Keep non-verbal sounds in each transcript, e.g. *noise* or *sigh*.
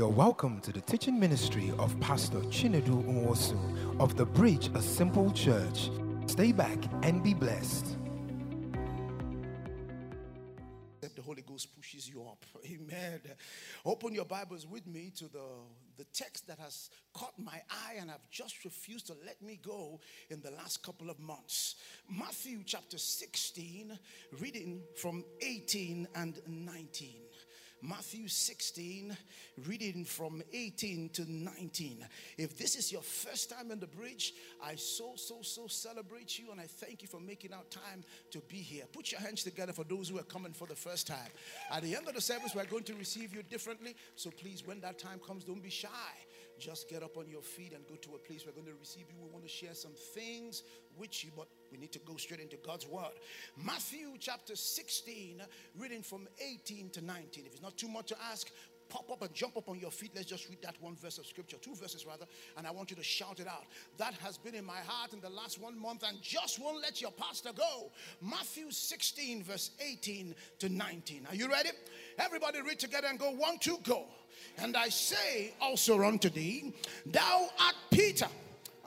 You're welcome to the teaching ministry of Pastor Chinedu Nwosu of the Bridge, a simple church. Stay back and be blessed. The Holy Ghost pushes you up. Amen. Open your Bibles with me to the, the text that has caught my eye and have just refused to let me go in the last couple of months. Matthew chapter 16, reading from 18 and 19. Matthew 16, reading from 18 to 19. If this is your first time in the bridge, I so, so, so celebrate you and I thank you for making out time to be here. Put your hands together for those who are coming for the first time. At the end of the service, we're going to receive you differently. So please, when that time comes, don't be shy. Just get up on your feet and go to a place we're going to receive you. We want to share some things with you, but we need to go straight into God's word. Matthew chapter 16, reading from 18 to 19. If it's not too much to ask, pop up and jump up on your feet. Let's just read that one verse of scripture, two verses rather, and I want you to shout it out. That has been in my heart in the last one month and just won't let your pastor go. Matthew 16, verse 18 to 19. Are you ready? Everybody read together and go, one, two, go. And I say also unto thee, Thou art Peter,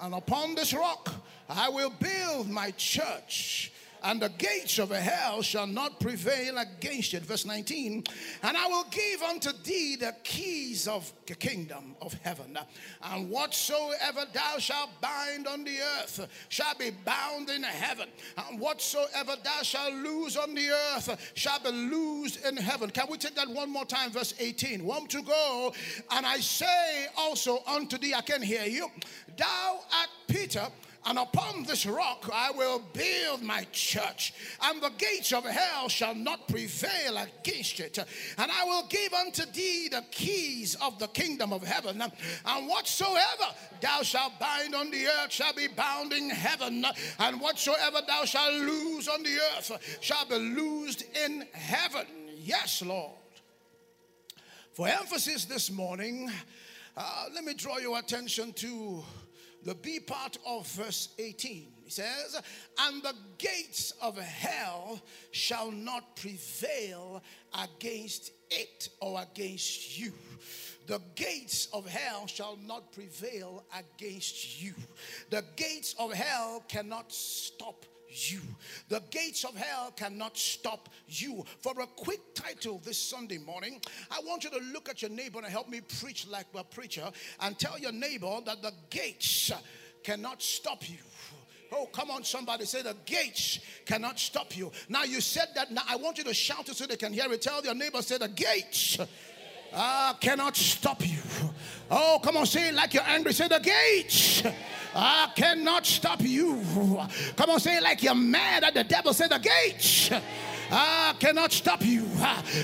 and upon this rock I will build my church and the gates of hell shall not prevail against it. Verse 19, and I will give unto thee the keys of the kingdom of heaven, and whatsoever thou shalt bind on the earth shall be bound in heaven, and whatsoever thou shalt loose on the earth shall be loosed in heaven. Can we take that one more time? Verse 18, one to go, and I say also unto thee, I can hear you, thou art Peter and upon this rock I will build my church, and the gates of hell shall not prevail against it. And I will give unto thee the keys of the kingdom of heaven, and whatsoever thou shalt bind on the earth shall be bound in heaven, and whatsoever thou shalt loose on the earth shall be loosed in heaven. Yes, Lord. For emphasis this morning, uh, let me draw your attention to the B part of verse 18. It says, And the gates of hell shall not prevail against it or against you. The gates of hell shall not prevail against you. The gates of hell cannot stop you. The gates of hell cannot stop you. For a quick title this Sunday morning, I want you to look at your neighbor and help me preach like a preacher and tell your neighbor that the gates cannot stop you. Oh, come on, somebody say the gates cannot stop you. Now, you said that. Now, I want you to shout it so they can hear it. Tell your neighbor, say the gates uh, cannot stop you. Oh, come on, say it like you're angry. Say the gates I cannot stop you. Come on, say it like you're mad at the devil. Say the gates uh, cannot stop you.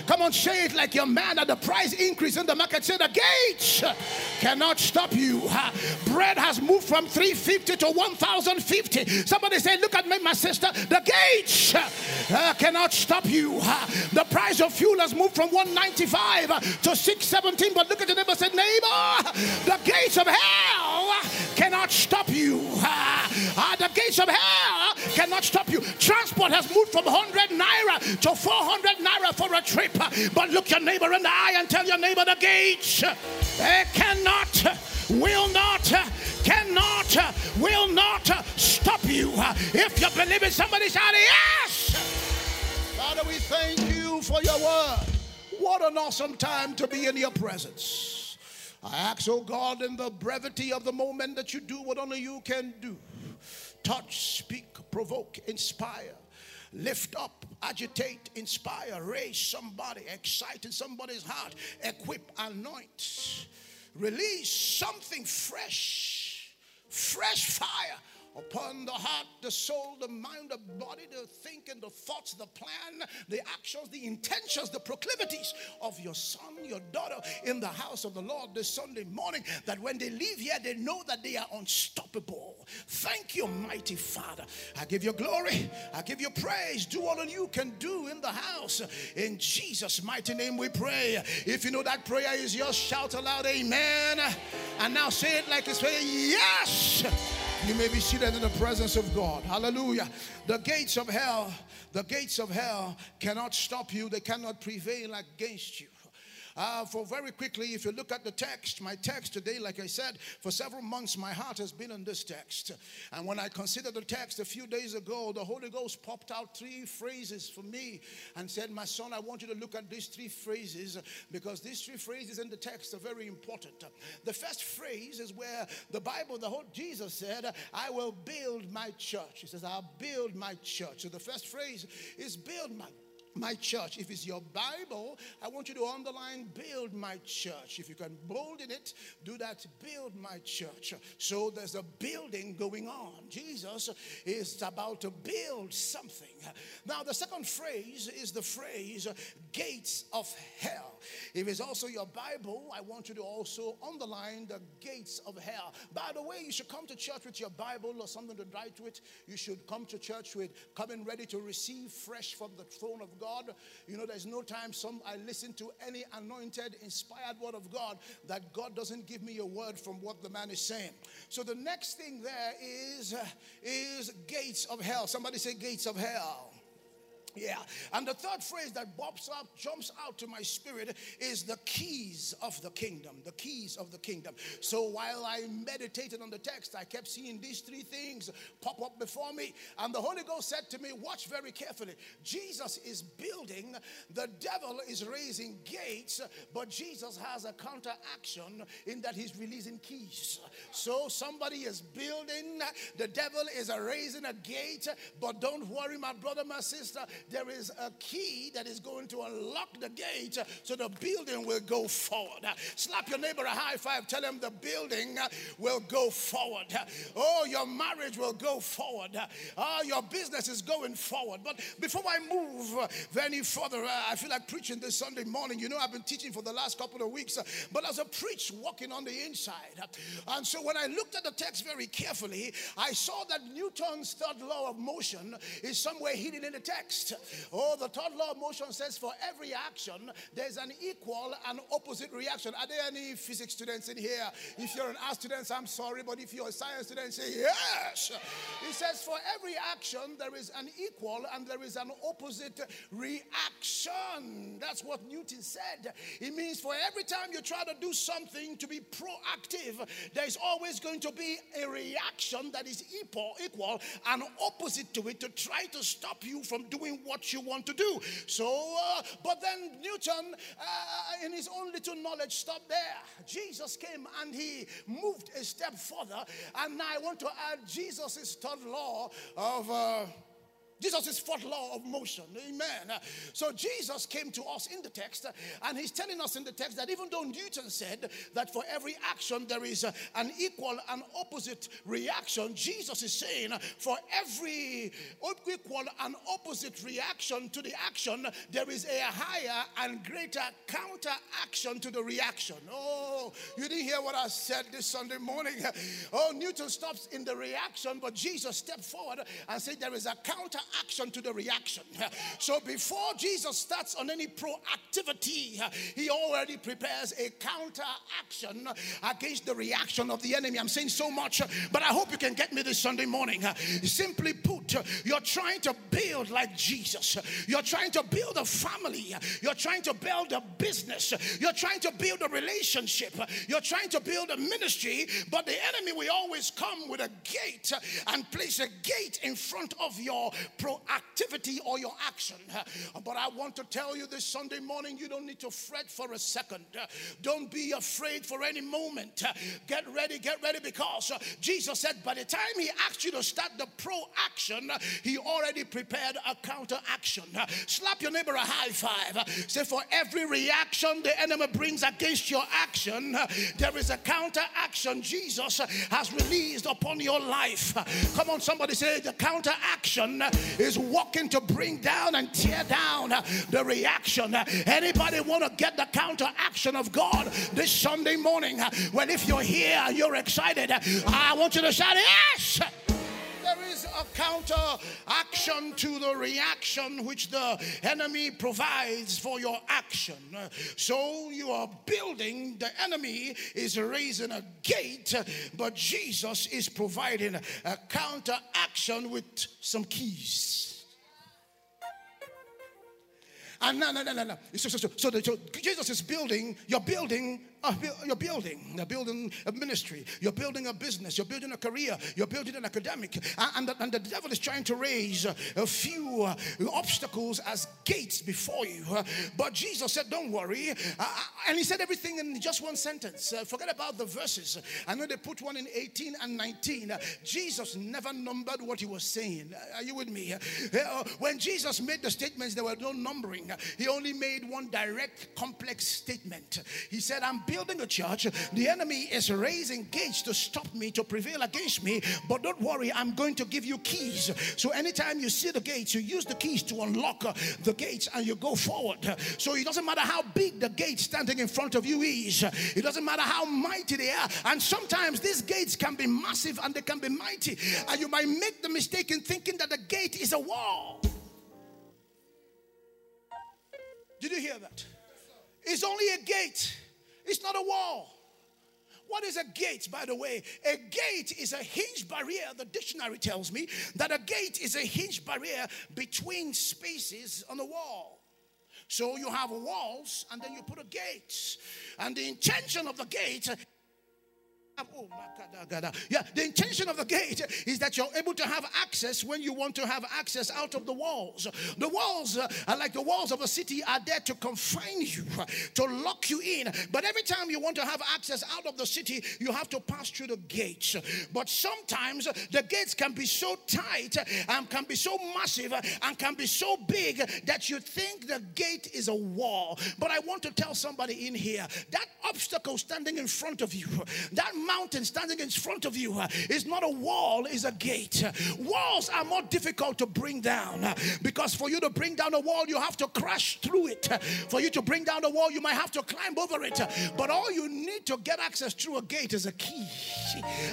Come on, say it like your man at the price increase in the market. Say the gates cannot stop you. Bread has moved from 350 to 1050. Somebody say, Look at me, my sister. The gates uh, cannot stop you. The price of fuel has moved from 195 to 617. But look at the neighbor. Say, Neighbor, the gates of hell cannot stop you. Uh, the gates of hell cannot stop you. Transport has moved from 100 naira to 400 naira for a trip. But look your neighbor in the eye and tell your neighbor the gates they cannot, will not, cannot, will not stop you. If you believe it, somebody shout yes. Father, we thank you for your word. What an awesome time to be in your presence. I ask, oh God, in the brevity of the moment that you do what only you can do touch, speak, provoke, inspire lift up, agitate, inspire, raise somebody, excite in somebody's heart, equip, anoint, release something fresh, fresh fire upon the heart, the soul, the mind, the body, the thinking, the thoughts, the plan, the actions, the intentions, the proclivities of your son, your daughter in the house of the Lord this Sunday morning. That when they leave here, they know that they are unstoppable. Thank you, mighty Father. I give you glory, I give you praise. Do all you can do in the house. In Jesus' mighty name, we pray. If you know that prayer is yours, shout aloud, Amen. And now say it like it's saying, Yes. You may be seated in the presence of God. Hallelujah. The gates of hell, the gates of hell cannot stop you, they cannot prevail against you. Uh, for very quickly, if you look at the text, my text today, like I said, for several months, my heart has been on this text. And when I considered the text a few days ago, the Holy Ghost popped out three phrases for me and said, My son, I want you to look at these three phrases because these three phrases in the text are very important. The first phrase is where the Bible, the whole Jesus said, I will build my church. He says, I'll build my church. So the first phrase is build my my church. If it's your Bible, I want you to underline build my church. If you can bold in it, do that. Build my church. So there's a building going on. Jesus is about to build something. Now, the second phrase is the phrase gates of hell. If it's also your Bible, I want you to also underline the gates of hell. By the way, you should come to church with your Bible or something to write with. You should come to church with coming ready to receive fresh from the throne of God. You know, there's no time some I listen to any anointed, inspired word of God that God doesn't give me a word from what the man is saying. So the next thing there is uh, is gates of hell. Somebody say gates of hell. Yeah. And the third phrase that pops up, jumps out to my spirit is the keys of the kingdom. The keys of the kingdom. So while I meditated on the text, I kept seeing these three things pop up before me. And the Holy Ghost said to me, Watch very carefully. Jesus is building, the devil is raising gates, but Jesus has a counteraction in that he's releasing keys. So somebody is building, the devil is raising a gate, but don't worry, my brother, my sister there is a key that is going to unlock the gate so the building will go forward. Slap your neighbor a high five, tell him the building will go forward. Oh, your marriage will go forward. Oh, your business is going forward. But before I move any further, I feel like preaching this Sunday morning. You know, I've been teaching for the last couple of weeks, but as a preach walking on the inside. And so when I looked at the text very carefully, I saw that Newton's third law of motion is somewhere hidden in the text. Oh, the third law of motion says for every action, there's an equal and opposite reaction. Are there any physics students in here? If you're an art student, I'm sorry, but if you're a science student, say yes. He says for every action, there is an equal and there is an opposite reaction. That's what Newton said. It means for every time you try to do something to be proactive, there's always going to be a reaction that is equal, equal and opposite to it to try to stop you from doing what you want to do. So, uh, but then Newton, uh, in his own little knowledge, stopped there. Jesus came and he moved a step further. And now I want to add Jesus' third law of. Uh, Jesus is fourth law of motion. Amen. So Jesus came to us in the text, and he's telling us in the text that even though Newton said that for every action there is an equal and opposite reaction, Jesus is saying for every equal and opposite reaction to the action, there is a higher and greater counter action to the reaction. Oh, you didn't hear what I said this Sunday morning. *laughs* Oh, Newton stops in the reaction, but Jesus stepped forward and said there is a counter action to the reaction. So before Jesus starts on any proactivity, he already prepares a counter action against the reaction of the enemy. I'm saying so much, but I hope you can get me this Sunday morning. Simply put, you're trying to build like Jesus. You're trying to build a family. You're trying to build a business. You're trying to build a relationship. You're trying to build a ministry, but the enemy will always come with a gate and place a gate in front of your proactivity or your action. But I want to tell you this Sunday morning, you don't need to fret for a second. Don't be afraid for any moment. Get ready, get ready, because Jesus said by the time He asked you to start the pro action, He already prepared a counter action. Slap your neighbor a high five. Say, for every reaction the enemy brings against your action, there is a counter action Jesus has released upon your life. Come on, somebody say, the counter action is walking to bring down and tear down the reaction. Anybody want to get the counteraction of God this Sunday morning? Well, if you're here, you're excited. I want you to shout, Yes! There is a counter action to the reaction which the enemy provides for your action. So you are building, the enemy is raising a gate, but Jesus is providing a counter action with some keys. And no, no, no, no, no. So, so, so, so, Jesus is building, you're building, uh, you're building, you're building a ministry, you're building a business, you're building a career, you're building an academic. And, the, and the devil is trying to raise a few uh, obstacles as gates before you. Uh, but Jesus said, Don't worry. Uh, and he said everything in just one sentence. Uh, forget about the verses. I know they put one in 18 and 19. Uh, Jesus never numbered what he was saying. Are you with me? when Jesus made the statements, there were no numbering. He only made one direct, complex statement. He said, I'm building a church. The enemy is raising gates to stop me, to prevail against me. But don't worry, I'm going to give you keys. So anytime you see the gates, you use the keys to unlock uh, the gates and you go forward. So it doesn't matter how big the gate standing in front of you is, it doesn't matter how mighty they are. And sometimes these gates can be massive and they can be mighty. And you might make the mistake in thinking that the gate is a wall. Did you hear that? It's only a gate, it's not a wall. What is a gate, by the way? A gate is a hinge barrier. The dictionary tells me that a gate is a hinge barrier between spaces on a wall. So you have walls and then you put a gate. And the intention of the gate yeah, the intention of the gate is that you're able to have access when you want to have access out of the walls. The walls uh, are like the walls of a city are there to confine you, *laughs* to lock you in. But every time you want to have access out of the city, you have to pass through the gates. But sometimes the gates can be so tight and can be so massive and can be so big that you think the gate is a wall. But I want to tell somebody in here that obstacle standing in front of you, that mountain standing in front of you uh, is not a wall, is a gate. Walls are more difficult to bring down uh, because for you to bring down a wall, you have to crash through it. For you to bring down a wall, you might have to climb over it. But all you need to get access through a gate is a key.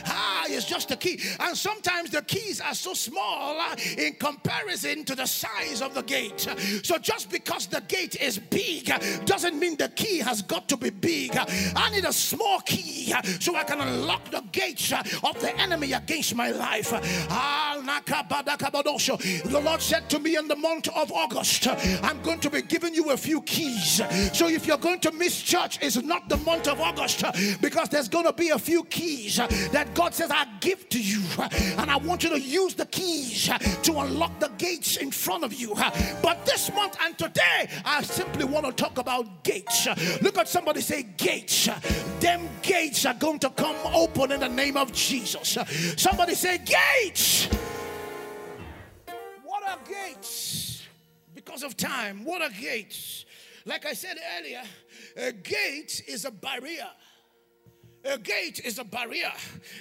Ah, it's just a key. And sometimes the keys are so small uh, in comparison to the size of the gate. So just because the gate is big doesn't mean the key has got to be big. I need a small key so I can unlock the gates uh, of the enemy against my life. Ah, the Lord said to me in the month of August, I'm going to be giving you a few keys. So if you're going to miss church, it's not the month of August because there's going to be a few keys that God says I give to you. And I want you to use the keys to unlock the gates in front of you. But this month and today, I simply want to talk about gates. Look at somebody say, Gates. Them gates are going to come open in the name of Jesus. Somebody say, Gates. What are gates? Because of time, what are gates? Like I said earlier, a gate is a barrier. A gate is a barrier.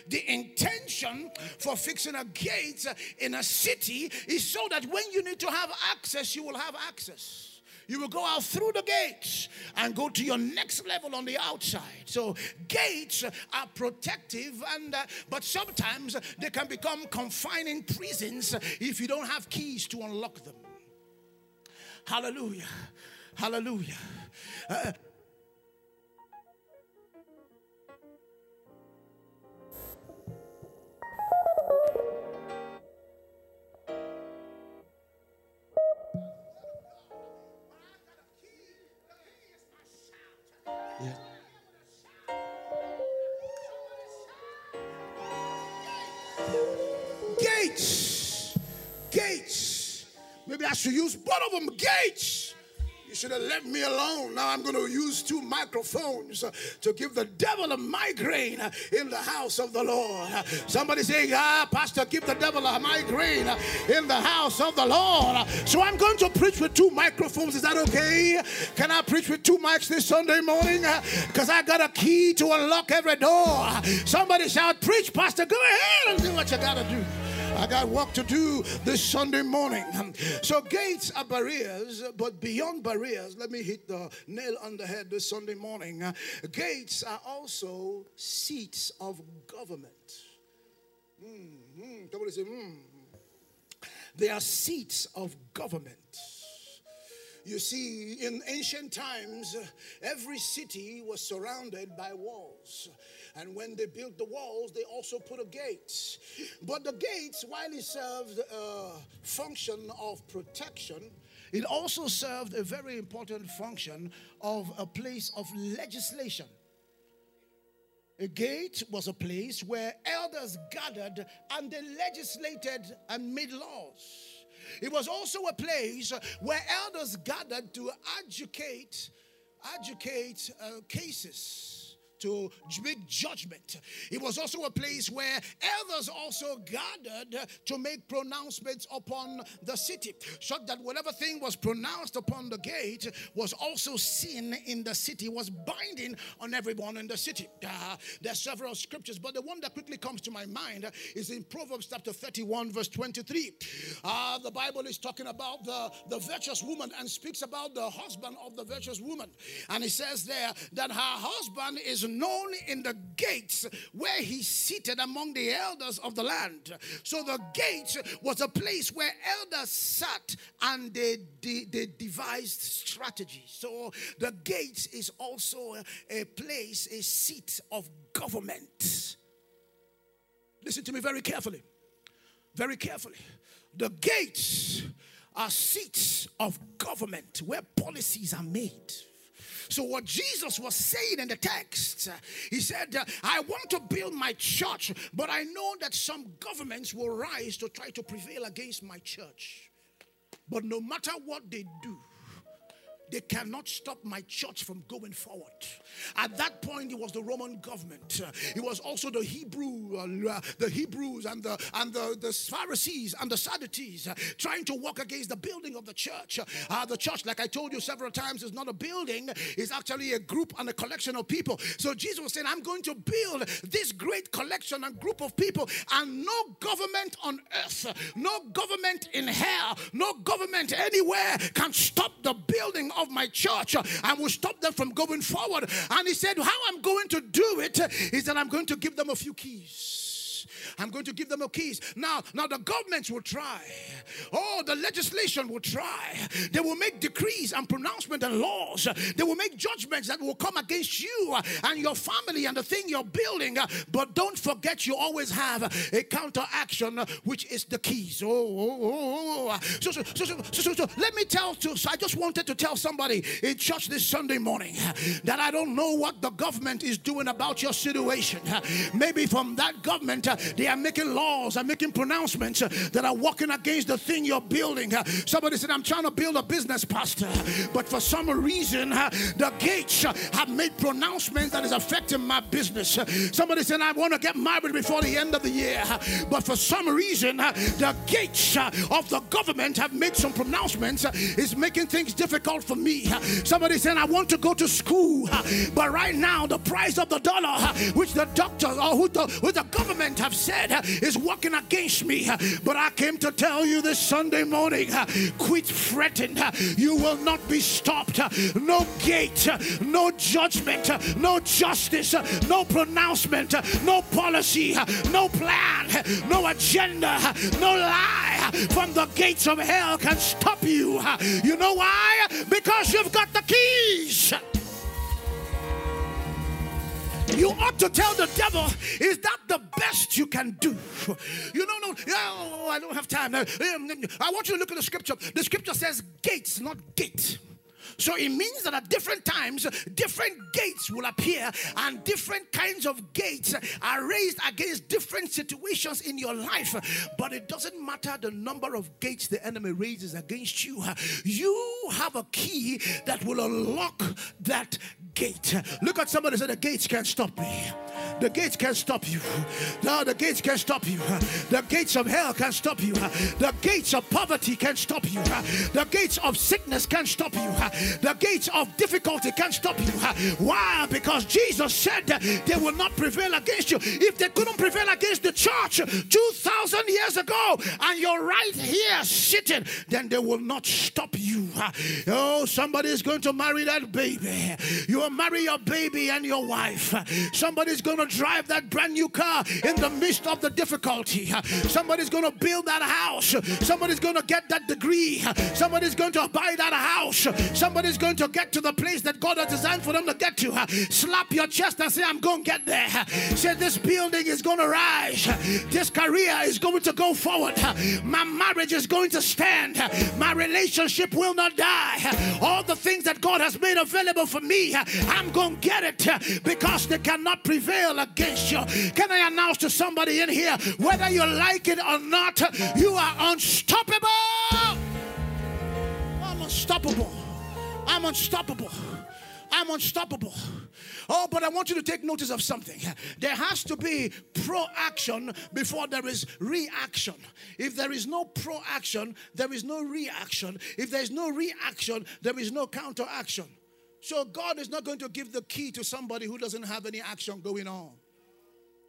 The intention for fixing a gate in a city is so that when you need to have access, you will have access you will go out through the gates and go to your next level on the outside. So gates are protective, and uh, but sometimes they can become confining prisons if you don't have keys to unlock them. Hallelujah, hallelujah. Uh, should use both of them gates. You should have left me alone. Now I'm going to use two microphones uh, to give the devil a migraine uh, in the house of the Lord. Somebody saying, Ah, Pastor, give the devil a migraine uh, in the house of the Lord. So I'm going to preach with two microphones. Is that okay? Can I preach with two mics this Sunday morning? Because I got a key to unlock every door. Somebody shout, Preach, Pastor. Go ahead and do what you got to do. I got work to do this Sunday morning. So gates are barriers, but beyond barriers, let me hit the nail on the head this Sunday morning. Gates are also seats of government. Mm-hmm. Somebody say, mm. They are seats of government. You see, in ancient times, every city was surrounded by walls. And when they built the walls, they also put a gate. But the gates, while it served a function of protection, it also served a very important function of a place of legislation. A gate was a place where elders gathered and they legislated and made laws. It was also a place where elders gathered to educate uh, cases to make judgment. It was also a place where elders also gathered to make pronouncements upon the city, so that whatever thing was pronounced upon the gate was also seen in the city, was binding on everyone in the city. Uh, there are several scriptures, but the one that quickly comes to my mind is in Proverbs chapter 31, verse 23. Uh, the Bible is talking about the, the virtuous woman and speaks about the husband of the virtuous woman. And it says there that her husband is known in the gates where he seated among the elders of the land. So the gate was a place where elders sat and they, they, they devised strategy. So the gate is also a place, a seat of government. Listen to me very carefully. Very carefully. The gates are seats of government where policies are made. So, what Jesus was saying in the text, he said, I want to build my church, but I know that some governments will rise to try to prevail against my church. But no matter what they do, they cannot stop my church from going forward. At that point, it was the Roman government. It was also the Hebrew, uh, the Hebrews and the and the, the Pharisees and the Sadducees uh, trying to work against the building of the church. Uh, the church, like I told you several times, is not a building; it's actually a group and a collection of people. So Jesus saying, "I'm going to build this great collection and group of people, and no government on earth, no government in hell, no government anywhere can stop the building of my church and will stop them from going forward." And he said, How I'm going to do it is that I'm going to give them a few keys. I'm going to give them a keys. Now, now the governments will try. Oh, the legislation will try. They will make decrees and pronouncement and laws. They will make judgments that will come against you and your family and the thing you're building. But don't forget, you always have a counteraction, which is the keys. Oh, oh, oh, oh. So, so, so, so, so, so, let me tell to. So I just wanted to tell somebody in church this Sunday morning that I don't know what the government is doing about your situation. Maybe from that government, uh, they are making laws and making pronouncements that are walking against the thing you're building. Somebody said, I'm trying to build a business, Pastor, but for some reason, the gates have made pronouncements that is affecting my business. Somebody said, I want to get married before the end of the year, but for some reason, the gates of the government have made some pronouncements is making things difficult for me. Somebody said, I want to go to school, but right now, the price of the dollar, which the doctors or who the, which the government have said is working against me. But I came to tell you this Sunday morning quit fretting. You will not be stopped. No gate, no judgment, no justice, no pronouncement, no policy, no plan, no agenda, no lie from the gates of hell can stop you. You know why? Because you've got the keys. You ought to tell the devil, is that the best you can do? You don't know, oh, I don't have time. Uh, I want you to look at the scripture. The scripture says gates, not gate. So it means that at different times, different gates will appear, and different kinds of gates are raised against different situations in your life. But it doesn't matter the number of gates the enemy raises against you, you have a key that will unlock that gate. Look at somebody say, The gates can't stop me. The gates can't stop you. No, the gates can't stop you. The gates of hell can't stop you. The gates of poverty can't stop you. The gates of sickness can't stop you. The gates of difficulty can't stop you. Why? Because Jesus said they will not prevail against you. If they couldn't prevail against the church 2,000 years ago and you're right here sitting, then they will not stop you. Oh, somebody is going to marry that baby. You marry your baby and your wife. Somebody's going to drive that brand new car in the midst of the difficulty. Somebody's going to build that house. Somebody's going to get that degree. Somebody's going to buy that house. Somebody's going to get to the place that God has designed for them to get to. Slap your chest and say, I'm going to get there. Say, this building is going to rise. This career is going to go forward. My marriage is going to stand. My relationship will not die. All the things that God has made available for me, I'm going to get it uh, because they cannot prevail against you. Can I announce to somebody in here, whether you like it or not, you are unstoppable? I'm unstoppable. I'm unstoppable. I'm unstoppable. Oh, but I want you to take notice of something. There has to be pro-action before there is reaction. If there is no pro-action, there is no reaction. If there is no reaction, there is no counteraction. So God is not going to give the key to somebody who doesn't have any action going on.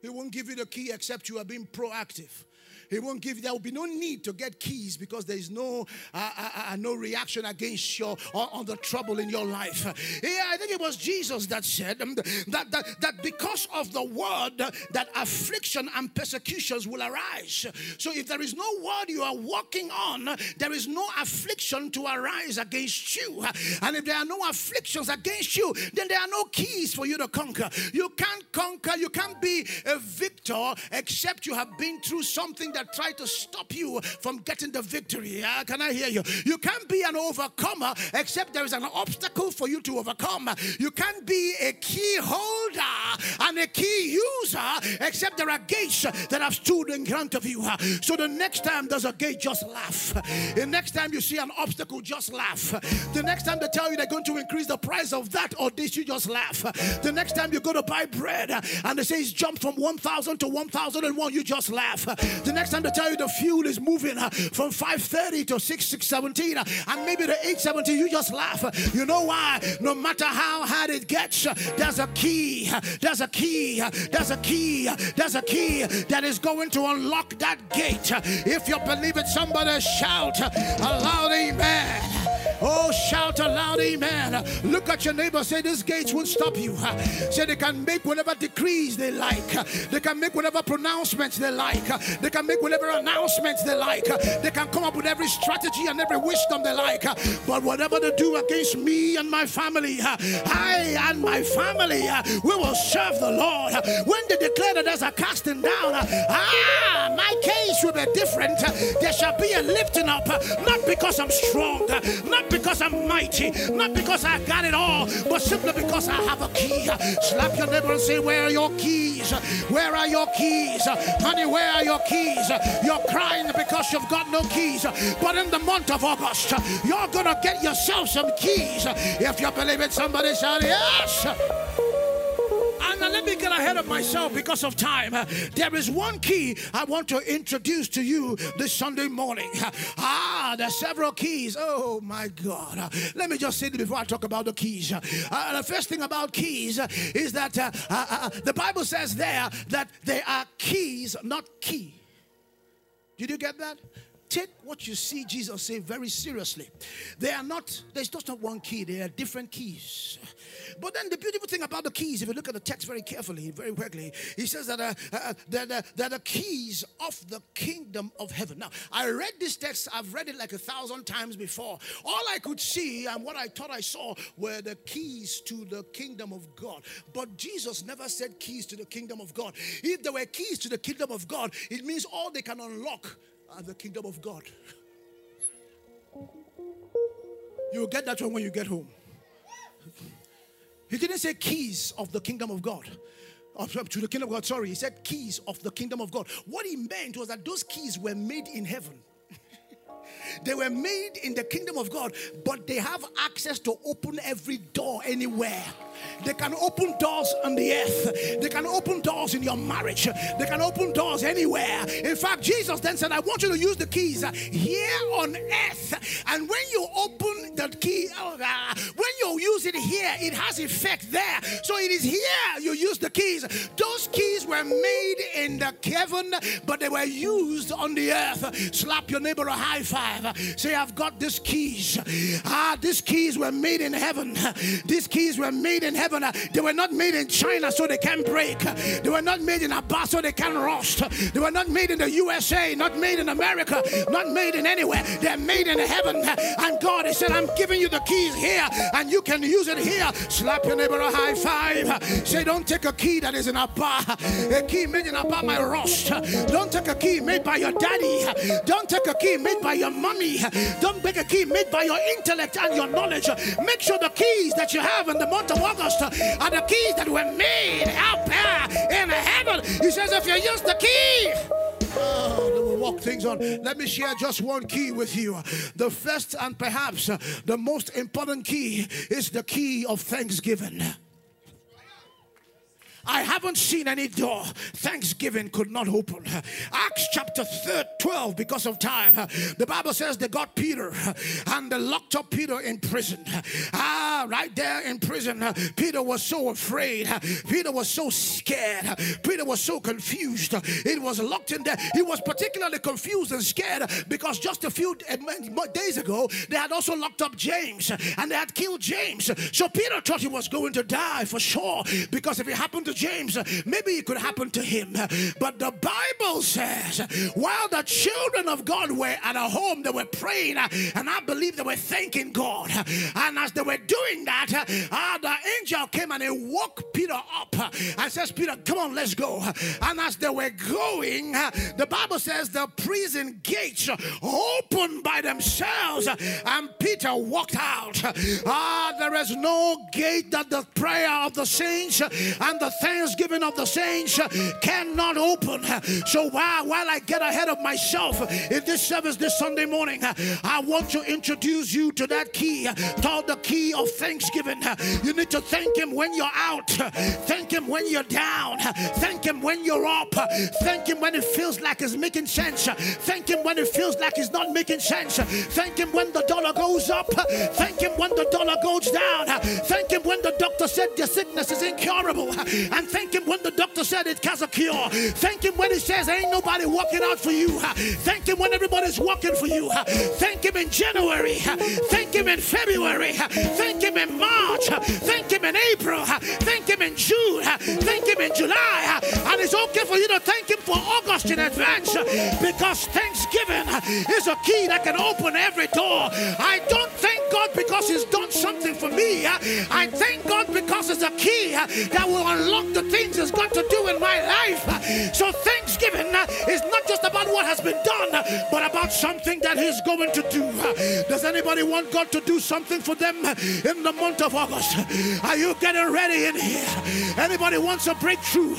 He won't give you the key except you are being proactive. He won't give you. There will be no need to get keys because there is no uh, uh, uh, no reaction against your on the trouble in your life. Yeah, I think it was Jesus that said um, that, that that because of the word that affliction and persecutions will arise. So if there is no word you are walking on, there is no affliction to arise against you. And if there are no afflictions against you, then there are no keys for you to conquer. You can't conquer. You can't be a victor except you have been through something that try to stop you from getting the victory. Uh, can I hear you? You can't be an overcomer except there is an obstacle for you to overcome. You can't be a key holder and a key user except there are gates that have stood in front of you. So the next time there's a gate, just laugh. The next time you see an obstacle, just laugh. The next time they tell you they're going to increase the price of that or this, you just laugh. The next time you go to buy bread and they say it's jumped from 1,000 to 1,001, you just laugh. The next time they tell you the fuel is moving from 530 to 6, 617 uh, and maybe to 870, you just laugh. You know why? No matter how hard it gets, there's a key, there's a key, there's a key, there's a key that is going to unlock that gate. If you believe it, somebody shout a loud amen. Oh, shout aloud, amen. Look at your neighbor, say, These gates won't stop you. Say, they can make whatever decrees they like, they can make whatever pronouncements they like, they can make whatever announcements they like, they can come up with every strategy and every wisdom they like. But whatever they do against me and my family, I and my family, we will serve the Lord. When they declare that there's a casting down, ah, my case will be different. There shall be a lifting up, not because I'm strong, not because I'm mighty, not because I got it all, but simply because I have a key. Slap your neighbor and say, Where are your keys? Where are your keys? Honey, where are your keys? You're crying because you've got no keys. But in the month of August, you're going to get yourself some keys. If you believe it, somebody shout, Yes. And let me get ahead of myself because of time. There is one key I want to introduce to you this Sunday morning. Ah, there's several keys. Oh my God. Let me just say it before I talk about the keys. Uh, the first thing about keys is that uh, uh, uh, the Bible says there that they are keys, not key. Did you get that? Take what you see Jesus say very seriously. They are not, there's just not one key, there are different keys. But then the beautiful thing about the keys, if you look at the text very carefully, very quickly, he says that uh, uh, they're, the, they're the keys of the kingdom of heaven. Now, I read this text, I've read it like a thousand times before. All I could see and what I thought I saw were the keys to the kingdom of God. But Jesus never said keys to the kingdom of God. If there were keys to the kingdom of God, it means all they can unlock are the kingdom of God. You'll get that one when you get home. He didn't say keys of the kingdom of God. To the kingdom of God, sorry. He said keys of the kingdom of God. What he meant was that those keys were made in heaven. *laughs* They were made in the kingdom of God, but they have access to open every door anywhere. They can open doors on the earth. They can open doors in your marriage. They can open doors anywhere. In fact, Jesus then said, I want you to use the keys here on earth. And when you open the key, oh, uh, when you use it here, it has effect there. So it is here you use the keys. Those keys were made in the heaven, but they were used on the earth. Slap your neighbor a high five. Say, I've got these keys. Ah, these keys were made in heaven. These keys were made in heaven. They were not made in China so they can break. They were not made in Aba so they can rust. They were not made in the USA, not made in America, not made in anywhere. They're made in heaven. And God has said, I'm giving you the keys here and you can use it here. Slap your neighbor a high five. Say, don't take a key that is in Aba. A key made in Aba my rust. Don't take a key made by your daddy. Don't take a key made by your mommy. Don't take a key made by your intellect and your knowledge. Make sure the keys that you have in the month of August are the keys that were made out there in heaven. He says, if you use the key, oh, they will walk things on. Let me share just one key with you. The first and perhaps the most important key is the key of thanksgiving. I haven't seen any door Thanksgiving could not open. Acts chapter 12, because of time, the Bible says they got Peter and they locked up Peter in prison. Ah, right there in prison, Peter was so afraid. Peter was so scared. Peter was so confused. It was locked in there. He was particularly confused and scared because just a few days ago, they had also locked up James and they had killed James. So Peter thought he was going to die for sure because if it happened to James, maybe it could happen to him. But the Bible says, while the children of God were at a home, they were praying, and I believe they were thanking God. And as they were doing that, uh, the angel came and he woke Peter up and says, Peter, come on, let's go. And as they were going, the Bible says the prison gates opened by themselves, and Peter walked out. Ah, there is no gate that the prayer of the saints and the thanksgiving of the saints cannot open. So while, while I get ahead of myself in this service this Sunday morning, I want to introduce you to that key called the key of thanksgiving. You need to thank Him when you're out, thank Him when you're down, thank Him when you're up, thank Him when it feels like it's making sense, thank Him when it feels like it's not making sense, thank Him when the dollar goes up, thank Him when the dollar goes down, thank Him when the doctor said your sickness is incurable, and thank Him when the doctor said it has a cure. Thank Him when He says ain't nobody working out for you. Thank Him when everybody's working for you. Thank Him in January. Thank Him in February. Thank Him in March. Thank Him in April. Thank Him in June. Thank Him in July. And it's okay for you to thank Him for August in advance because Thanksgiving is a key that can open every door. I don't thank God because He's done something for me. I thank God because it's a key that will unlock the things He's got to do in my life. So Thanksgiving uh, is not just about what has been done, but about something that He's going to do. Does anybody want God to do something for them in the month of August? Are you getting ready in here? Anybody wants a breakthrough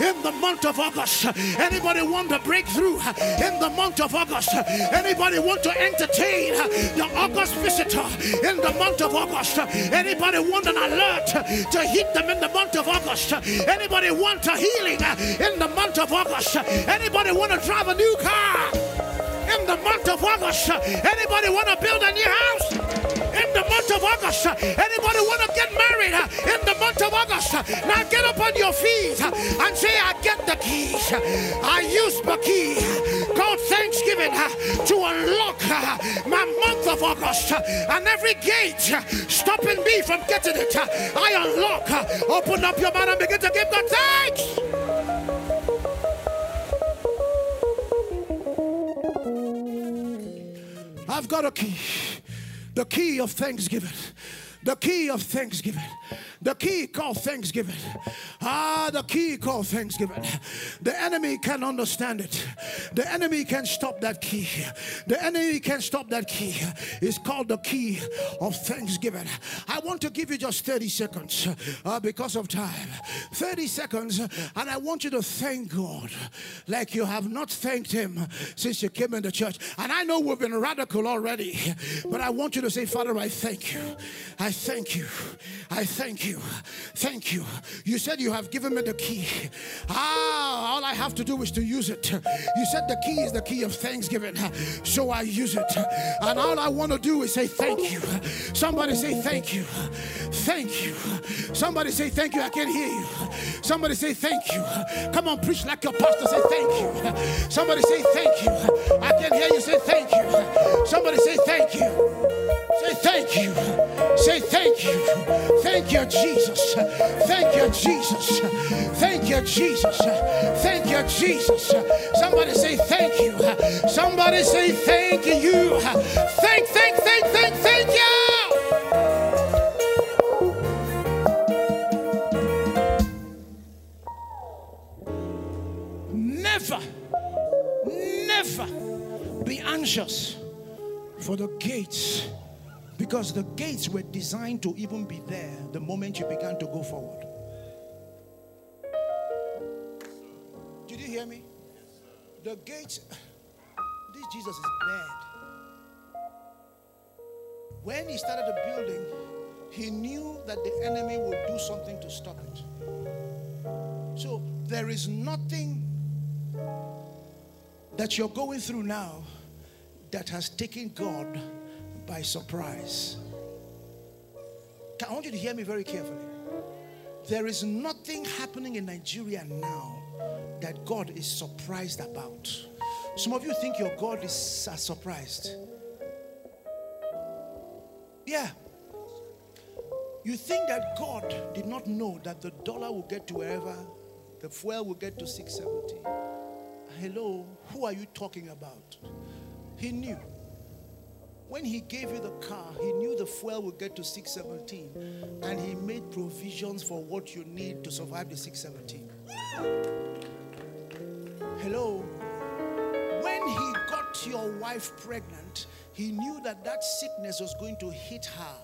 in the month of August? Anybody want a breakthrough in the month of August? Anybody want to entertain the August visitor in the month of August? Anybody want an alert to hit them in the month of August? Anybody want a healing uh, in the month of August? Anybody want to drive a new car in the month of August? Anybody want to build a new house? in the month of August. Anybody want to get married in the month of August? Now get up on your feet and say, I get the keys. I use the key called Thanksgiving uh, to unlock uh, my month of August. Uh, and every gate stopping me from getting it, I unlock. Open up your mouth and begin to give God thanks. I've got a key. The key of thanksgiving. The key of thanksgiving. The key called thanksgiving. Ah, the key called thanksgiving. The enemy can understand it. The enemy can stop that key. The enemy can stop that key. It's called the key of thanksgiving. I want to give you just 30 seconds uh, because of time. 30 seconds, and I want you to thank God like you have not thanked Him since you came into church. And I know we've been radical already, but I want you to say, Father, I thank you. I thank you. I thank you. Thank you. You said you you have given me the key. Ah, all I have to do is to use it. You said the key is the key of thanksgiving. So I use it. And all I want to do is say thank you. Somebody say thank you. Thank you. Somebody say thank you. I can hear you. Somebody say thank you. Come on, preach like your pastor. Say thank you. Somebody say thank you. I can hear you say thank you. Somebody say thank you. Say thank you. Say thank you. Thank you, Jesus. Thank you, Jesus. Thank you, Jesus. Thank you, Jesus. Somebody say thank you. Somebody say thank you. Thank, thank, thank, thank, thank you. Never, never be anxious for the gates because the gates were designed to even be there the moment you began to go forward. Did you hear me? The gates, this Jesus is bad. When he started the building, he knew that the enemy would do something to stop it. So there is nothing that you're going through now that has taken God by surprise. I want you to hear me very carefully. There is nothing happening in Nigeria now that God is surprised about. Some of you think your God is uh, surprised. Yeah. You think that God did not know that the dollar will get to wherever, the fuel will get to 670. Hello, who are you talking about? He knew. When he gave you the car, he knew the fuel would get to 617 and he made provisions for what you need to survive the 617. Hello. When he got your wife pregnant, he knew that that sickness was going to hit her.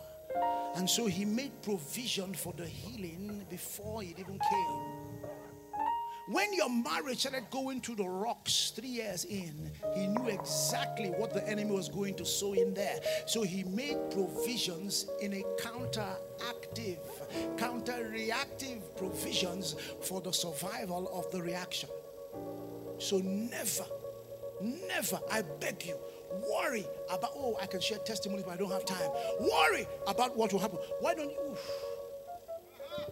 And so he made provision for the healing before it even came. When your marriage started going to the rocks three years in, he knew exactly what the enemy was going to sow in there. So he made provisions in a counteractive, counter reactive provisions for the survival of the reaction. So never, never, I beg you, worry about, oh, I can share testimonies, but I don't have time. Worry about what will happen. Why don't you?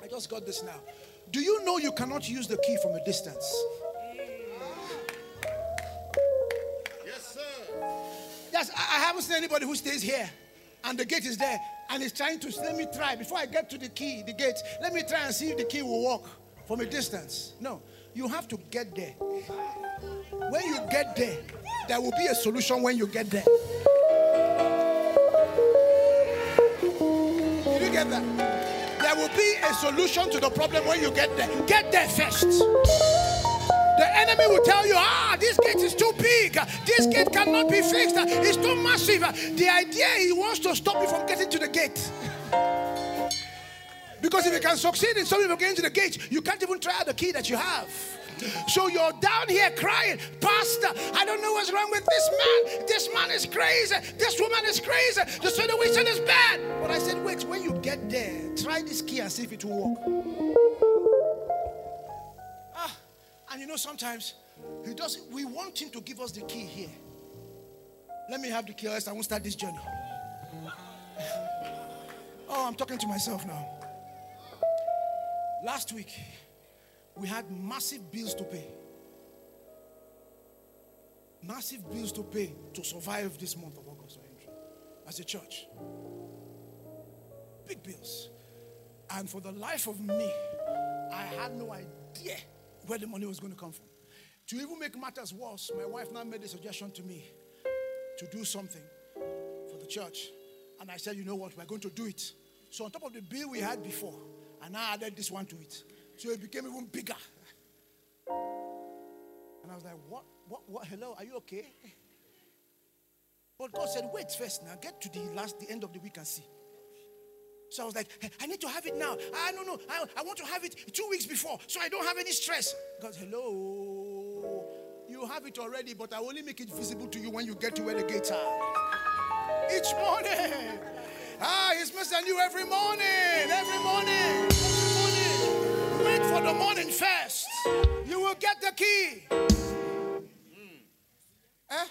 I just got this now. Do you know you cannot use the key from a distance? Yes, sir. Yes, I I haven't seen anybody who stays here and the gate is there and is trying to let me try before I get to the key, the gate. Let me try and see if the key will work from a distance. No, you have to get there. When you get there, there will be a solution when you get there. Did you get that? There will be a solution to the problem when you get there. Get there first. The enemy will tell you, ah, this gate is too big. This gate cannot be fixed. It's too massive. The idea he wants to stop you from getting to the gate. Because if you can succeed in you from getting to the gate, you can't even try out the key that you have. So you're down here crying, Pastor, I don't know what's wrong with this man. This man is crazy. This woman is crazy. The situation is bad. But I said, wait, when you get there, try this key and see if it will work. Ah, and you know, sometimes he doesn't, we want him to give us the key here. Let me have the key, else I won't start this journey. Oh, I'm talking to myself now. Last week, we had massive bills to pay. Massive bills to pay to survive this month of August as a church. Big bills. And for the life of me, I had no idea where the money was going to come from. To even make matters worse, my wife now made a suggestion to me to do something for the church. And I said, you know what, we're going to do it. So on top of the bill we had before, and I added this one to it. So it became even bigger. And I was like, what? What? What? Hello, are you okay? But God said, wait first now. Get to the last, the end of the week and see. So I was like, I need to have it now. I don't know. I, I want to have it two weeks before so I don't have any stress. God, hello. You have it already, but I only make it visible to you when you get to where the gates are. Each morning. Ah, His missing you every morning. Every morning. Every morning. Wait for the morning first, you will get the key. Eh?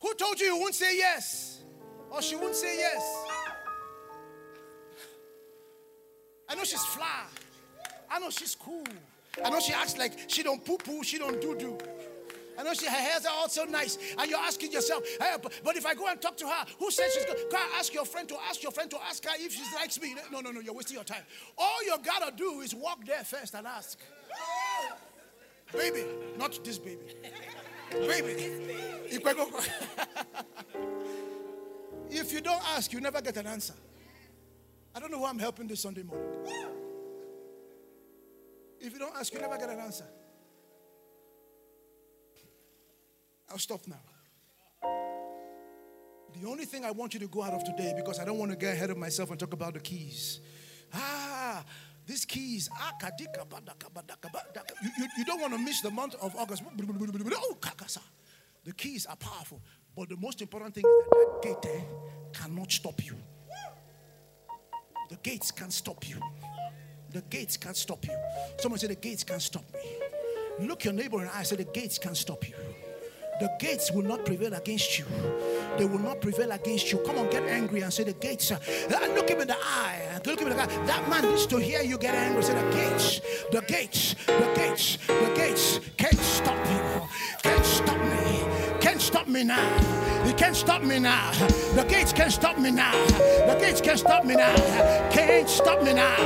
Who told you you won't say yes? Or she won't say yes? I know she's fly. I know she's cool. I know she acts like she don't poo poo, she don't do do. I know she, her hairs all so nice. And you're asking yourself, hey, but, but, if I go and talk to her, who says she's good? Go ask your friend to ask your friend to ask her if she likes me. No, no, no, you're wasting your time. All you gotta do is walk there first and ask. Baby, not this baby. Baby. *laughs* if you don't ask, you never get an answer. I don't know who I'm helping this Sunday morning. If you don't ask, you never get an answer. I'll stop now. The only thing I want you to go out of today, because I don't want to get ahead of myself and talk about the keys. Ah, these keys. Ah, you, don't want to miss the month of August. Oh, the keys are powerful. But the most important thing is that that gate there cannot stop you. The gates can't stop you. The gates can't stop you. Someone say, The gates can't stop me. Look your neighbor the eye say, The gates can't stop you. The gates will not prevail against you. They will not prevail against you. Come on, get angry and say, The gates. Uh, look him in the eye. Look him in the eye. That man needs to hear you get angry. Say, The gates, the gates, the gates, the gates can't stop you. Can't stop me. Can't stop me now. You can't stop me now. The gates can't stop me now. The gates can't stop me now. Can't stop me now.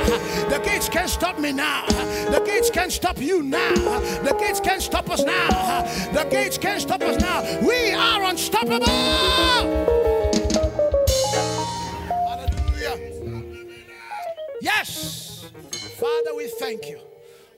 The gates can't stop me now. The gates can't stop you now. The gates can't stop us now. The gates can't stop us now. We are unstoppable. Hallelujah. Yes. Father, we thank you.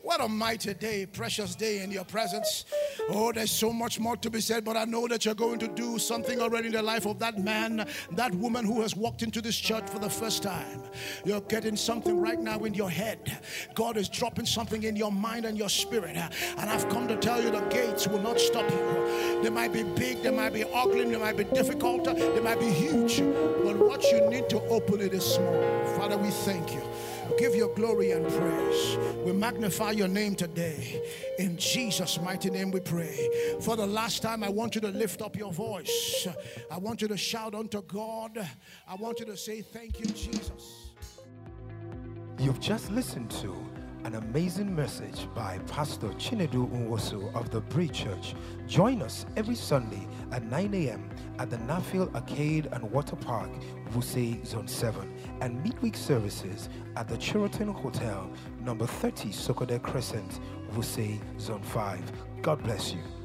What a mighty day, precious day in your presence. Oh, there's so much more to be said, but I know that you're going to do something already in the life of that man, that woman who has walked into this church for the first time. You're getting something right now in your head. God is dropping something in your mind and your spirit. And I've come to tell you the gates will not stop you. They might be big, they might be ugly, they might be difficult, they might be huge. But what you need to open it is small. Father, we thank you give your glory and praise. We magnify your name today. In Jesus' mighty name we pray. For the last time, I want you to lift up your voice. I want you to shout unto God. I want you to say, Thank you, Jesus. You've just listened to an amazing message by Pastor Chinedu Nwosu of the Bridge Church. Join us every Sunday at 9 a.m. at the Nuffield Arcade and Water Park, Wuse Zone 7, and midweek services at the Sheraton Hotel, number 30 Sokode Crescent, Wuse Zone 5. God bless you.